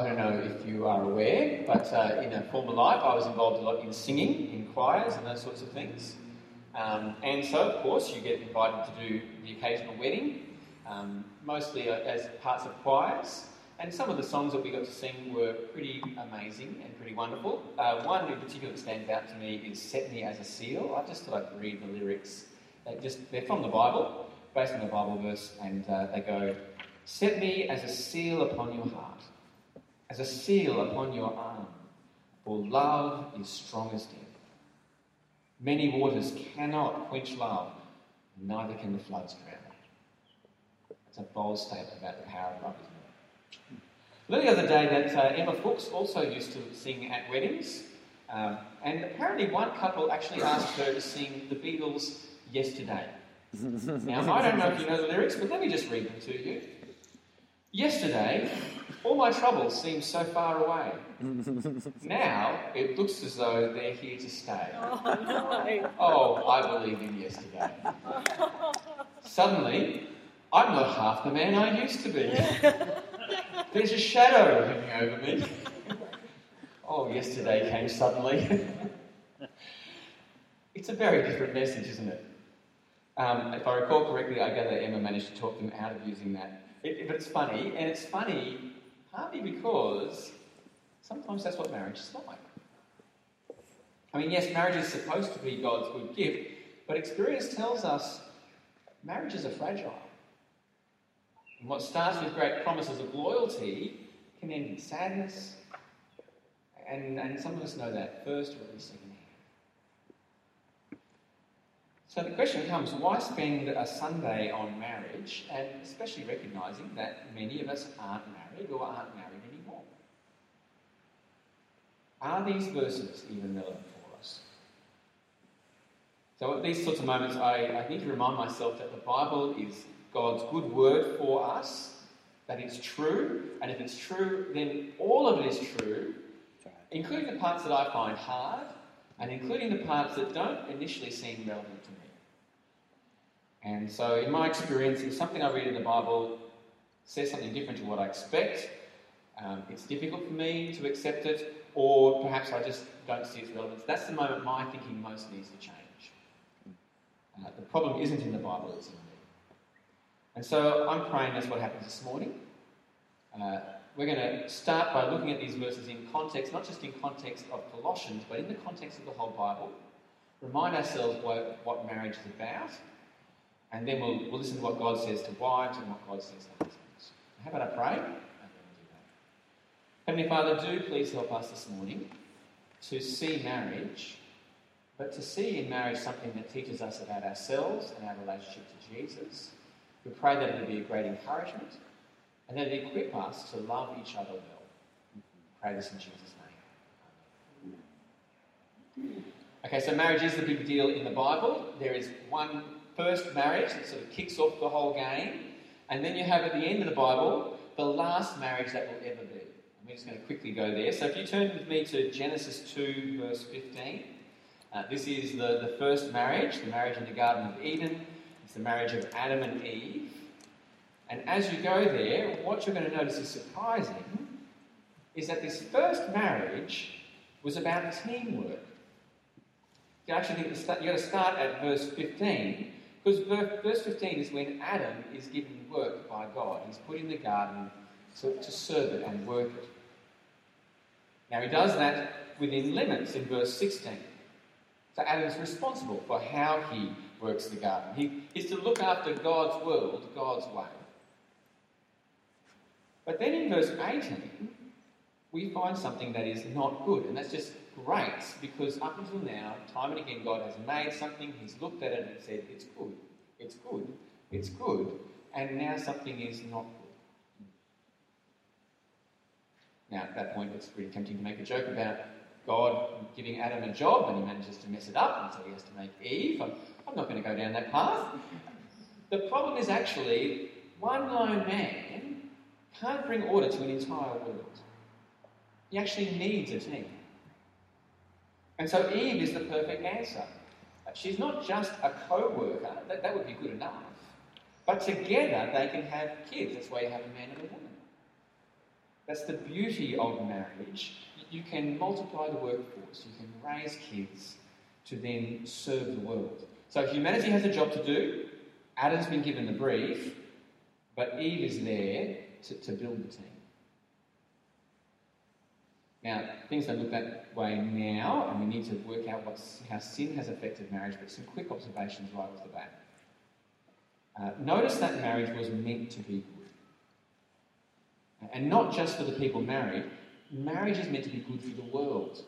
I don't know if you are aware, but uh, in a former life I was involved a lot in singing, in choirs, and those sorts of things. Um, and so, of course, you get invited to do the occasional wedding, um, mostly uh, as parts of choirs. And some of the songs that we got to sing were pretty amazing and pretty wonderful. Uh, one in particular that stands out to me is Set Me as a Seal. I just thought I'd read the lyrics. They just, they're from the Bible, based on the Bible verse, and uh, they go, Set me as a seal upon your heart, as a seal upon your arm, for love is strong as death. Many waters cannot quench love, neither can the floods drown it. It's a bold statement about the power of love, isn't it? The other day that uh, Emma Fuchs also used to sing at weddings, um, and apparently one couple actually asked her to sing the Beatles yesterday. now, I don't know if you know the lyrics, but let me just read them to you. Yesterday, all my troubles seemed so far away. now, it looks as though they're here to stay. Oh, no. oh I believe in yesterday. Suddenly, I'm not half the man I used to be. There's a shadow hanging over me. Oh, yesterday came suddenly. it's a very different message, isn't it? Um, if I recall correctly, I gather Emma managed to talk them out of using that. It, but it's funny, and it's funny partly because sometimes that's what marriage is like. I mean, yes, marriage is supposed to be God's good gift, but experience tells us marriages are fragile. And what starts with great promises of loyalty can end in sadness. And, and some of us know that first or at least second So the question comes why spend a Sunday on marriage, and especially recognizing that many of us aren't married or aren't married anymore? Are these verses even relevant for us? So at these sorts of moments, I, I need to remind myself that the Bible is God's good word for us, that it's true, and if it's true, then all of it is true, including the parts that I find hard, and including the parts that don't initially seem relevant to me. And so, in my experience, if something I read in the Bible says something different to what I expect, um, it's difficult for me to accept it, or perhaps I just don't see its relevance. That's the moment my thinking most needs to change. Uh, the problem isn't in the Bible, it's in me. and so I'm praying that's what happens this morning. Uh, we're going to start by looking at these verses in context, not just in context of Colossians, but in the context of the whole Bible. Remind ourselves what, what marriage is about, and then we'll, we'll listen to what God says to wives and what God says to husbands. How about I pray? Heavenly Father, do please help us this morning to see marriage, but to see in marriage something that teaches us about ourselves and our relationship to Jesus we pray that it would be a great encouragement and that it equip us to love each other well. We pray this in Jesus' name. Okay, so marriage is the big deal in the Bible. There is one first marriage that sort of kicks off the whole game, and then you have at the end of the Bible the last marriage that will ever be. We're just going to quickly go there. So if you turn with me to Genesis 2, verse 15, uh, this is the, the first marriage, the marriage in the Garden of Eden. It's the marriage of Adam and Eve. And as you go there, what you're going to notice is surprising is that this first marriage was about teamwork. You actually think you've got to start at verse 15, because verse 15 is when Adam is given work by God. He's put in the garden to, to serve it and work it. Now, he does that within limits in verse 16. So Adam is responsible for how he works the garden. He is to look after God's world, God's way. But then in verse 18, we find something that is not good, and that's just great because up until now, time and again, God has made something, He's looked at it and said, It's good, it's good, it's good, and now something is not good. Now, at that point, it's pretty tempting to make a joke about God giving Adam a job and he manages to mess it up, and so he has to make Eve. I'm not going to go down that path. The problem is actually one lone man can't bring order to an entire world. He actually needs a team. And so Eve is the perfect answer. She's not just a co worker, that, that would be good enough. But together they can have kids. That's why you have a man and a woman. That's the beauty of marriage. You can multiply the workforce, you can raise kids to then serve the world. So humanity has a job to do. Adam's been given the brief, but Eve is there to, to build the team. Now, things don't look that way now, and we need to work out what's, how sin has affected marriage, but some quick observations right off the bat. Uh, notice that marriage was meant to be good. And not just for the people married, marriage is meant to be good for the world.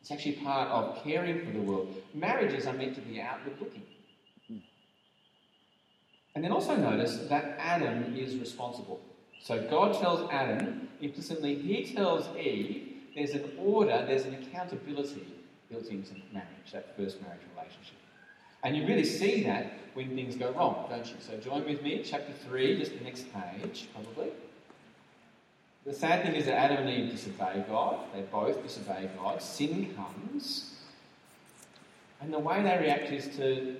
It's actually part of caring for the world. Marriages are meant to be outward looking. And then also notice that Adam is responsible. So God tells Adam, implicitly, he tells Eve, there's an order, there's an accountability built into marriage, that first marriage relationship. And you really see that when things go wrong, don't you? So join with me, chapter 3, just the next page, probably. The sad thing is that Adam and Eve disobey God. They both disobey God. Sin comes. And the way they react is to,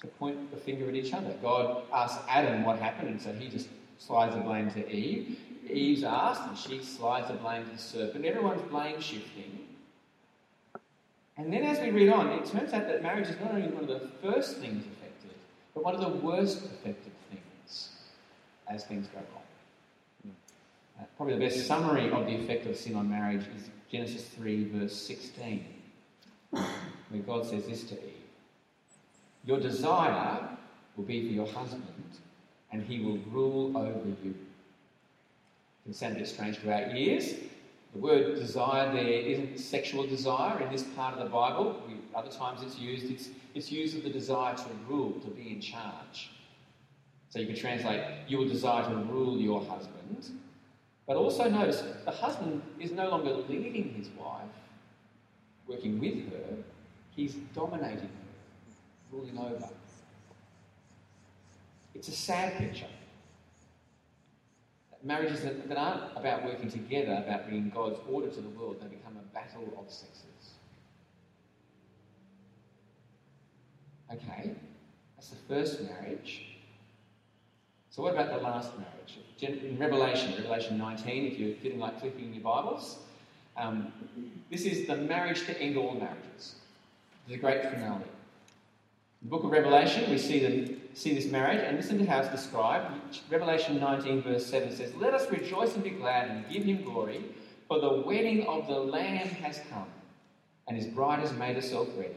to point the finger at each other. God asks Adam what happened, and so he just slides the blame to Eve. Eve's asked, and she slides the blame to the serpent. Everyone's blame shifting. And then as we read on, it turns out that marriage is not only one of the first things affected, but one of the worst affected things as things go wrong. Uh, probably the best summary of the effect of sin on marriage is Genesis 3, verse 16, where God says this to Eve Your desire will be for your husband, and he will rule over you can sound a bit strange to our ears. The word desire there isn't sexual desire in this part of the Bible. Other times it's used, it's, it's used with the desire to rule, to be in charge. So you could translate, you will desire to rule your husband. But also notice, the husband is no longer leading his wife, working with her, he's dominating her, ruling over. It's a sad picture marriages that, that aren't about working together, about bringing God's order to the world, they become a battle of sexes. Okay, that's the first marriage. So, what about the last marriage? In Revelation, Revelation 19, if you're feeling like flipping your Bibles, um, this is the marriage to end all marriages. A great finale. In the book of Revelation, we see the see this marriage, and listen to how it's described. Revelation 19, verse 7 says, Let us rejoice and be glad and give him glory, for the wedding of the Lamb has come, and his bride has made herself ready.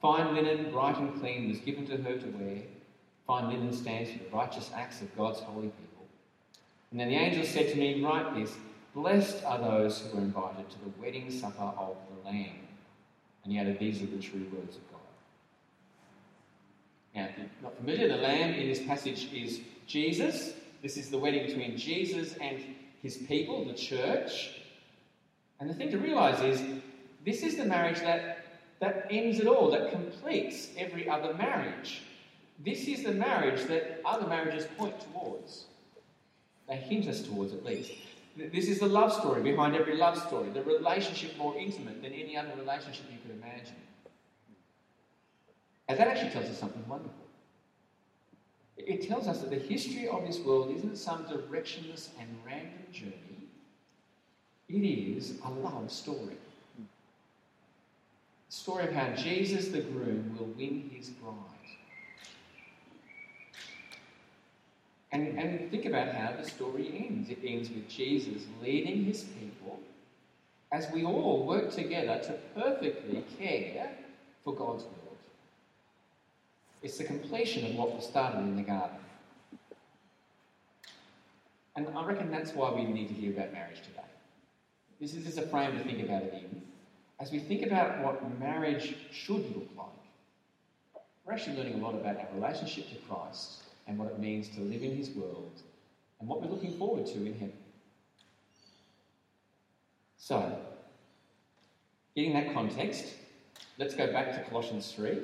Fine linen, bright and clean, was given to her to wear. Fine linen stands for the righteous acts of God's holy people. And then the angel said to me, Write this Blessed are those who are invited to the wedding supper of the Lamb. And he added, These are the true words of. Now, if you're not familiar, the lamb in this passage is Jesus. This is the wedding between Jesus and his people, the church. And the thing to realize is this is the marriage that, that ends it all, that completes every other marriage. This is the marriage that other marriages point towards. They hint us towards, at least. This is the love story behind every love story, the relationship more intimate than any other relationship you could imagine. And that actually tells us something wonderful. It tells us that the history of this world isn't some directionless and random journey, it is a love story. A story of how Jesus the groom will win his bride. And, and think about how the story ends. It ends with Jesus leading his people as we all work together to perfectly care for God's will. It's the completion of what was started in the garden. And I reckon that's why we need to hear about marriage today. This is just a frame to think about it in. As we think about what marriage should look like, we're actually learning a lot about our relationship to Christ and what it means to live in His world and what we're looking forward to in heaven. So, in that context, let's go back to Colossians 3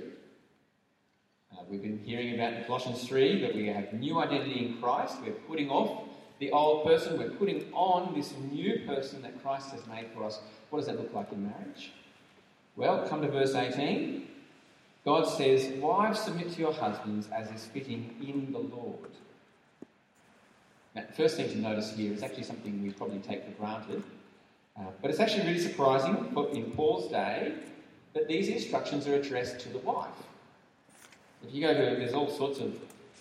uh, we've been hearing about in Colossians 3 that we have new identity in Christ. We're putting off the old person, we're putting on this new person that Christ has made for us. What does that look like in marriage? Well, come to verse 18. God says, Wives, submit to your husbands as is fitting in the Lord. Now, the first thing to notice here is actually something we probably take for granted, uh, but it's actually really surprising in Paul's day that these instructions are addressed to the wife. If you go to, there's all sorts of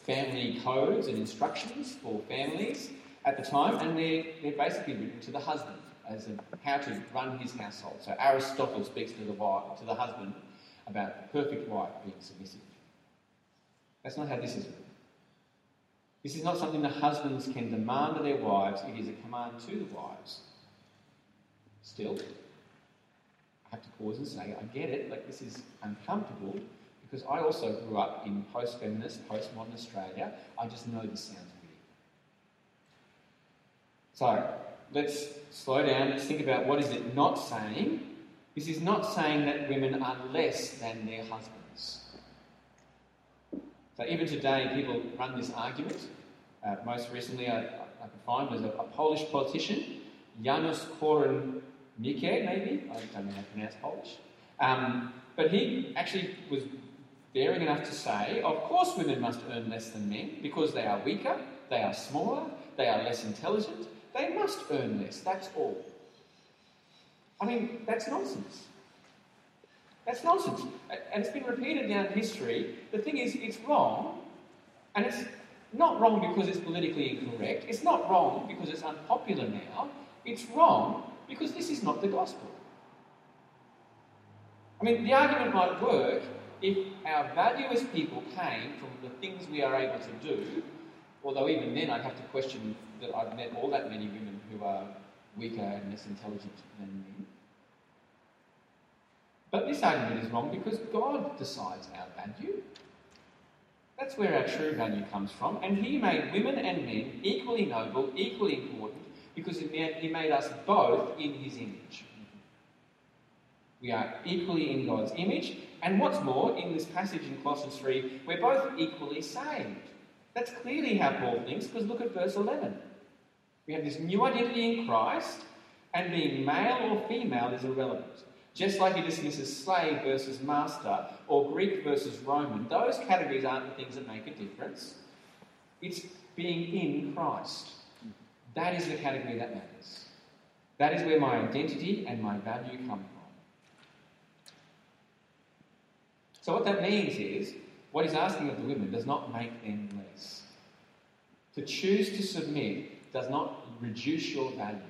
family codes and instructions for families at the time, and they're, they're basically written to the husband as in how to run his household. So Aristotle speaks to the wife, to the husband about the perfect wife being submissive. That's not how this is written. This is not something the husbands can demand of their wives, it is a command to the wives. Still, I have to pause and say, I get it, like this is uncomfortable because I also grew up in post feminist, post modern Australia. I just know this sounds weird. So, let's slow down, let's think about what is it not saying. This is not saying that women are less than their husbands. So even today, people run this argument. Uh, most recently, I, I could find was a, a Polish politician, Janusz Korwin-Mikke, maybe I don't know how to pronounce Polish, um, but he actually was daring enough to say, of course, women must earn less than men because they are weaker, they are smaller, they are less intelligent, they must earn less, that's all. I mean, that's nonsense. That's nonsense. And it's been repeated down history. The thing is, it's wrong, and it's not wrong because it's politically incorrect. It's not wrong because it's unpopular now. It's wrong because this is not the gospel. I mean, the argument might work if our value as people came from the things we are able to do, although even then I'd have to question that I've met all that many women who are weaker and less intelligent than me. But this argument is wrong because God decides our value. That's where our true value comes from. And He made women and men equally noble, equally important, because He made us both in His image. We are equally in God's image. And what's more, in this passage in Colossians 3, we're both equally saved. That's clearly how Paul thinks, because look at verse 11. We have this new identity in Christ, and being male or female is irrelevant. Just like he dismisses slave versus master or Greek versus Roman, those categories aren't the things that make a difference. It's being in Christ. That is the category that matters. That is where my identity and my value come from. So, what that means is, what he's asking of the women does not make them less. To choose to submit does not reduce your value,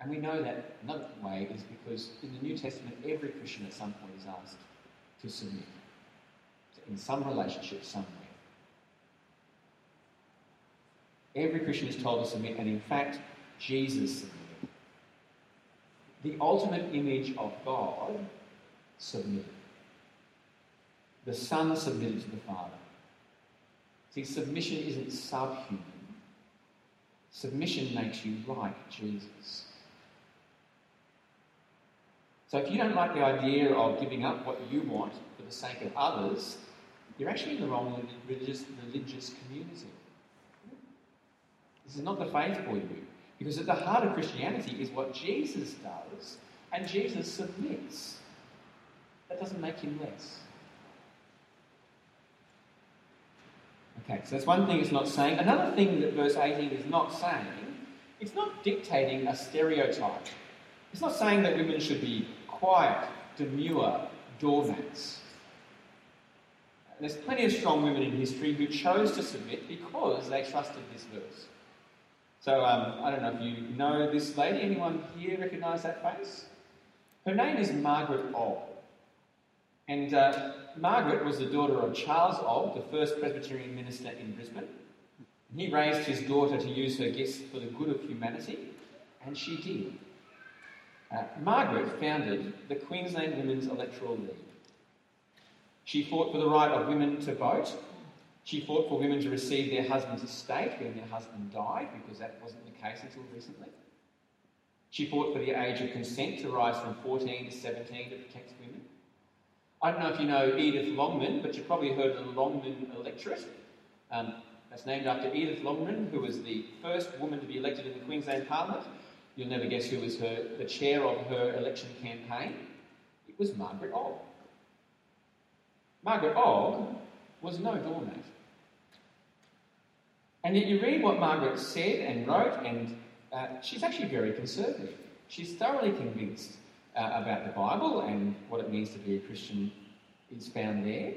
and we know that another way is because in the New Testament, every Christian at some point is asked to submit in some relationship somewhere. Every Christian is told to submit, and in fact, Jesus submitted. The ultimate image of God submitted. The Son submitted to the Father. See, submission isn't subhuman. Submission makes you like Jesus. So if you don't like the idea of giving up what you want for the sake of others, you're actually in the wrong religious, religious community. This is not the faith for you. Because at the heart of Christianity is what Jesus does, and Jesus submits. That doesn't make him less. Okay, so that's one thing it's not saying. Another thing that verse 18 is not saying, it's not dictating a stereotype. It's not saying that women should be quiet, demure doormats. There's plenty of strong women in history who chose to submit because they trusted this verse. So um, I don't know if you know this lady. Anyone here recognise that face? Her name is Margaret Ogg. And uh, Margaret was the daughter of Charles Ogg, the first Presbyterian minister in Brisbane. He raised his daughter to use her gifts for the good of humanity, and she did. Uh, Margaret founded the Queensland Women's Electoral League. She fought for the right of women to vote. She fought for women to receive their husband's estate when their husband died, because that wasn't the case until recently. She fought for the age of consent to rise from 14 to 17 to protect women. I don't know if you know Edith Longman, but you've probably heard of the Longman electorate. Um, that's named after Edith Longman, who was the first woman to be elected in the Queensland Parliament. You'll never guess who was her, the chair of her election campaign. It was Margaret Ogg. Margaret Ogg was no doormat. And yet you read what Margaret said and wrote, and uh, she's actually very conservative. She's thoroughly convinced uh, about the Bible and what it means to be a Christian is found there.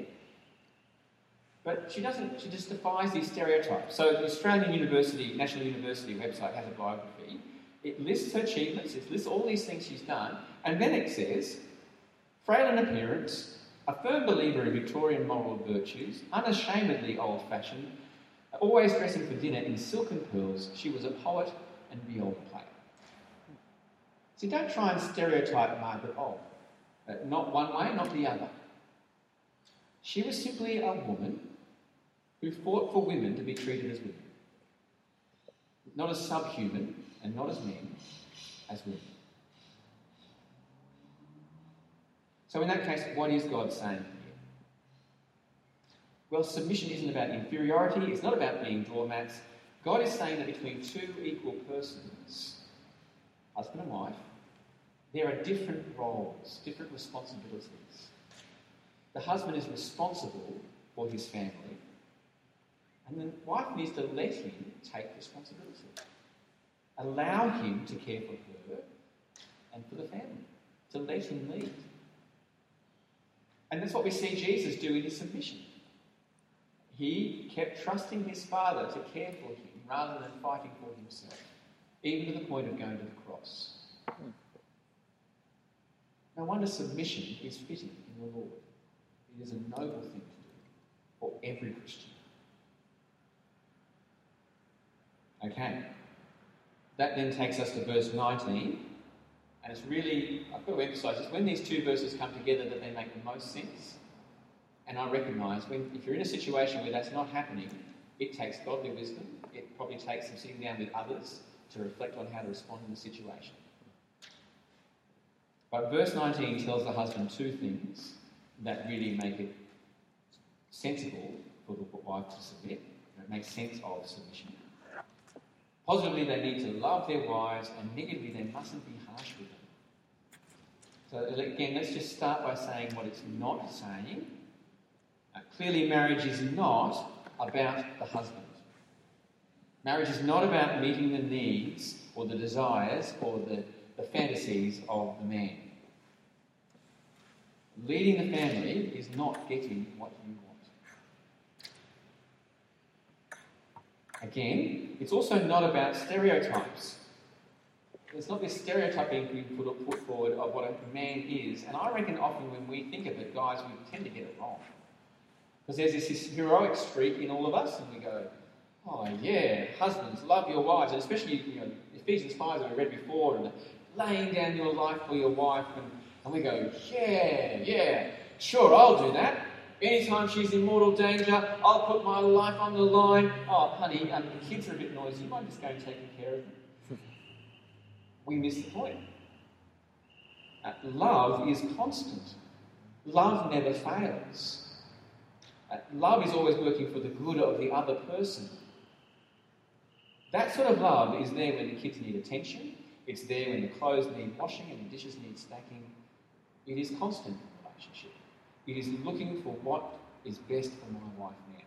But she doesn't, she just defies these stereotypes. So the Australian University, National University website has a biography. It lists her achievements, it lists all these things she's done, and then it says, frail in appearance, a firm believer in Victorian moral virtues, unashamedly old fashioned, always dressing for dinner in silken pearls, she was a poet and viola player. See, don't try and stereotype Margaret Ogg. Uh, not one way, not the other. She was simply a woman who fought for women to be treated as women. Not as subhuman and not as men, as women. So, in that case, what is God saying here? Well, submission isn't about inferiority, it's not about being doormats. God is saying that between two equal persons, husband and wife, there are different roles, different responsibilities. The husband is responsible for his family, and the wife needs to let him take responsibility. Allow him to care for her and for the family, to let him lead. And that's what we see Jesus do in his submission. He kept trusting his Father to care for him rather than fighting for himself, even to the point of going to the cross. No wonder submission is fitting in the Lord. It is a noble thing to do for every Christian. Okay. That then takes us to verse 19. And it's really, I've got to emphasize this, when these two verses come together that they make the most sense. And I recognise when if you're in a situation where that's not happening, it takes godly wisdom. It probably takes some sitting down with others to reflect on how to respond in the situation. But verse 19 tells the husband two things that really make it sensible for the wife to submit. It makes sense of submission. Positively, they need to love their wives, and negatively, they mustn't be harsh with them. So, again, let's just start by saying what it's not saying. Uh, clearly, marriage is not about the husband. Marriage is not about meeting the needs or the desires or the the fantasies of the man. Leading the family is not getting what you want. Again, it's also not about stereotypes. There's not this stereotyping being put, forward of what a man is. And I reckon often when we think of it, guys, we tend to get it wrong. Because there's this heroic streak in all of us, and we go, oh yeah, husbands, love your wives, and especially you know, Ephesians 5 that we read before, and laying down your life for your wife. And, and we go, yeah, yeah, sure, I'll do that. Anytime she's in mortal danger, I'll put my life on the line. Oh, honey, um, the kids are a bit noisy. You mind just going and taking care of them? we miss the point. Uh, love is constant. Love never fails. Uh, love is always working for the good of the other person. That sort of love is there when the kids need attention, it's there when the clothes need washing and the dishes need stacking. It is constant in the relationship. It is looking for what is best for my wife now.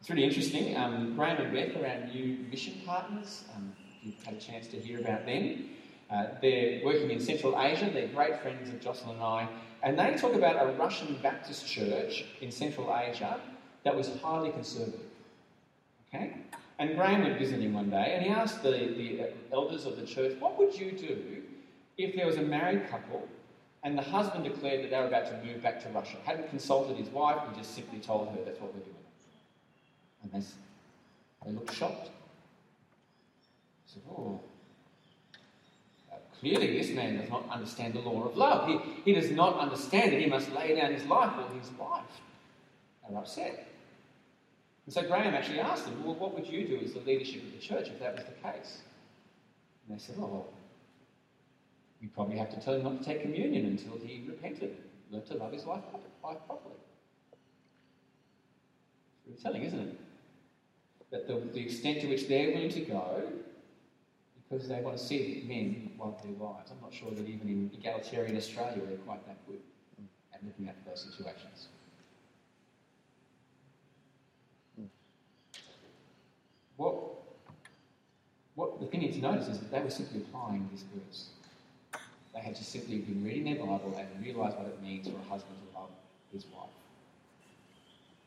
It's really interesting. Um, Graham and Beth are our new mission partners. Um, you've had a chance to hear about them. Uh, they're working in Central Asia. They're great friends of Jocelyn and I. And they talk about a Russian Baptist church in Central Asia that was highly conservative. Okay? And Graham went visiting one day and he asked the, the elders of the church, What would you do if there was a married couple and the husband declared that they were about to move back to Russia? Hadn't consulted his wife, he just simply told her that's what we're doing. And they, they looked shocked. They said, Oh, uh, clearly this man does not understand the law of love. He, he does not understand that he must lay down his life for his wife. They're upset. And so Graham actually asked them, well, what would you do as the leadership of the church if that was the case? And they said, oh, well, we probably have to tell him not to take communion until he repented, learned to love his wife, properly. It's really telling, isn't it? That the, the extent to which they're willing to go because they want to see men love their wives. I'm not sure that even in egalitarian Australia they're quite that good at looking at those situations. What, what the thing need to notice is that they were simply applying this verse. They had just simply been reading their Bible and realised what it means for a husband to love his wife.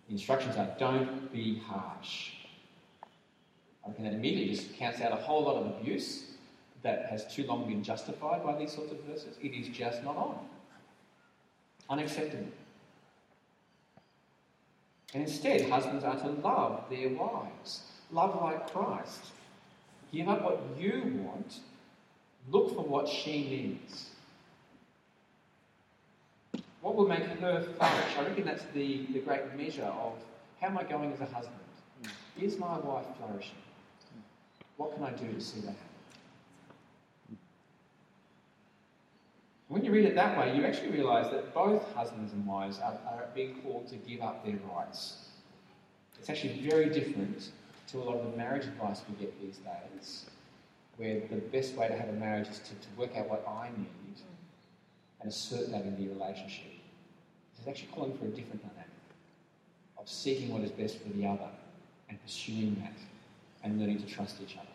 The instructions are don't be harsh. I reckon that immediately just counts out a whole lot of abuse that has too long been justified by these sorts of verses. It is just not on. Unacceptable. And instead, husbands are to love their wives. Love like Christ. Give up what you want. Look for what she needs. What will make her flourish? I reckon that's the, the great measure of how am I going as a husband? Hmm. Is my wife flourishing? What can I do to see that happen? When you read it that way, you actually realise that both husbands and wives are, are, being called to give up their rights. It's actually very different to a lot of the marriage advice we get these days, where the best way to have a marriage is to, to work out what I need and assert that in the relationship. It's actually calling for a different dynamic of seeking what is best for the other and pursuing that and learning to trust each other.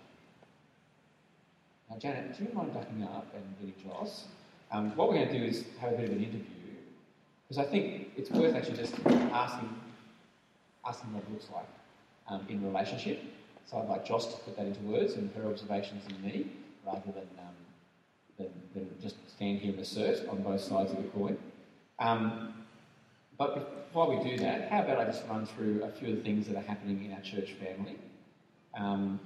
Now, Janet, do you mind ducking up and getting Joss? Um, what we're going to do is have a bit of an interview because I think it's worth actually just asking, asking what it looks like um, in relationship. So I'd like Joss to put that into words and her observations in me rather than, um, than, than, just stand here and assert on both sides of the coin. Um, but before we do that, how about I just run through a few of the things that are happening in our church family? Um,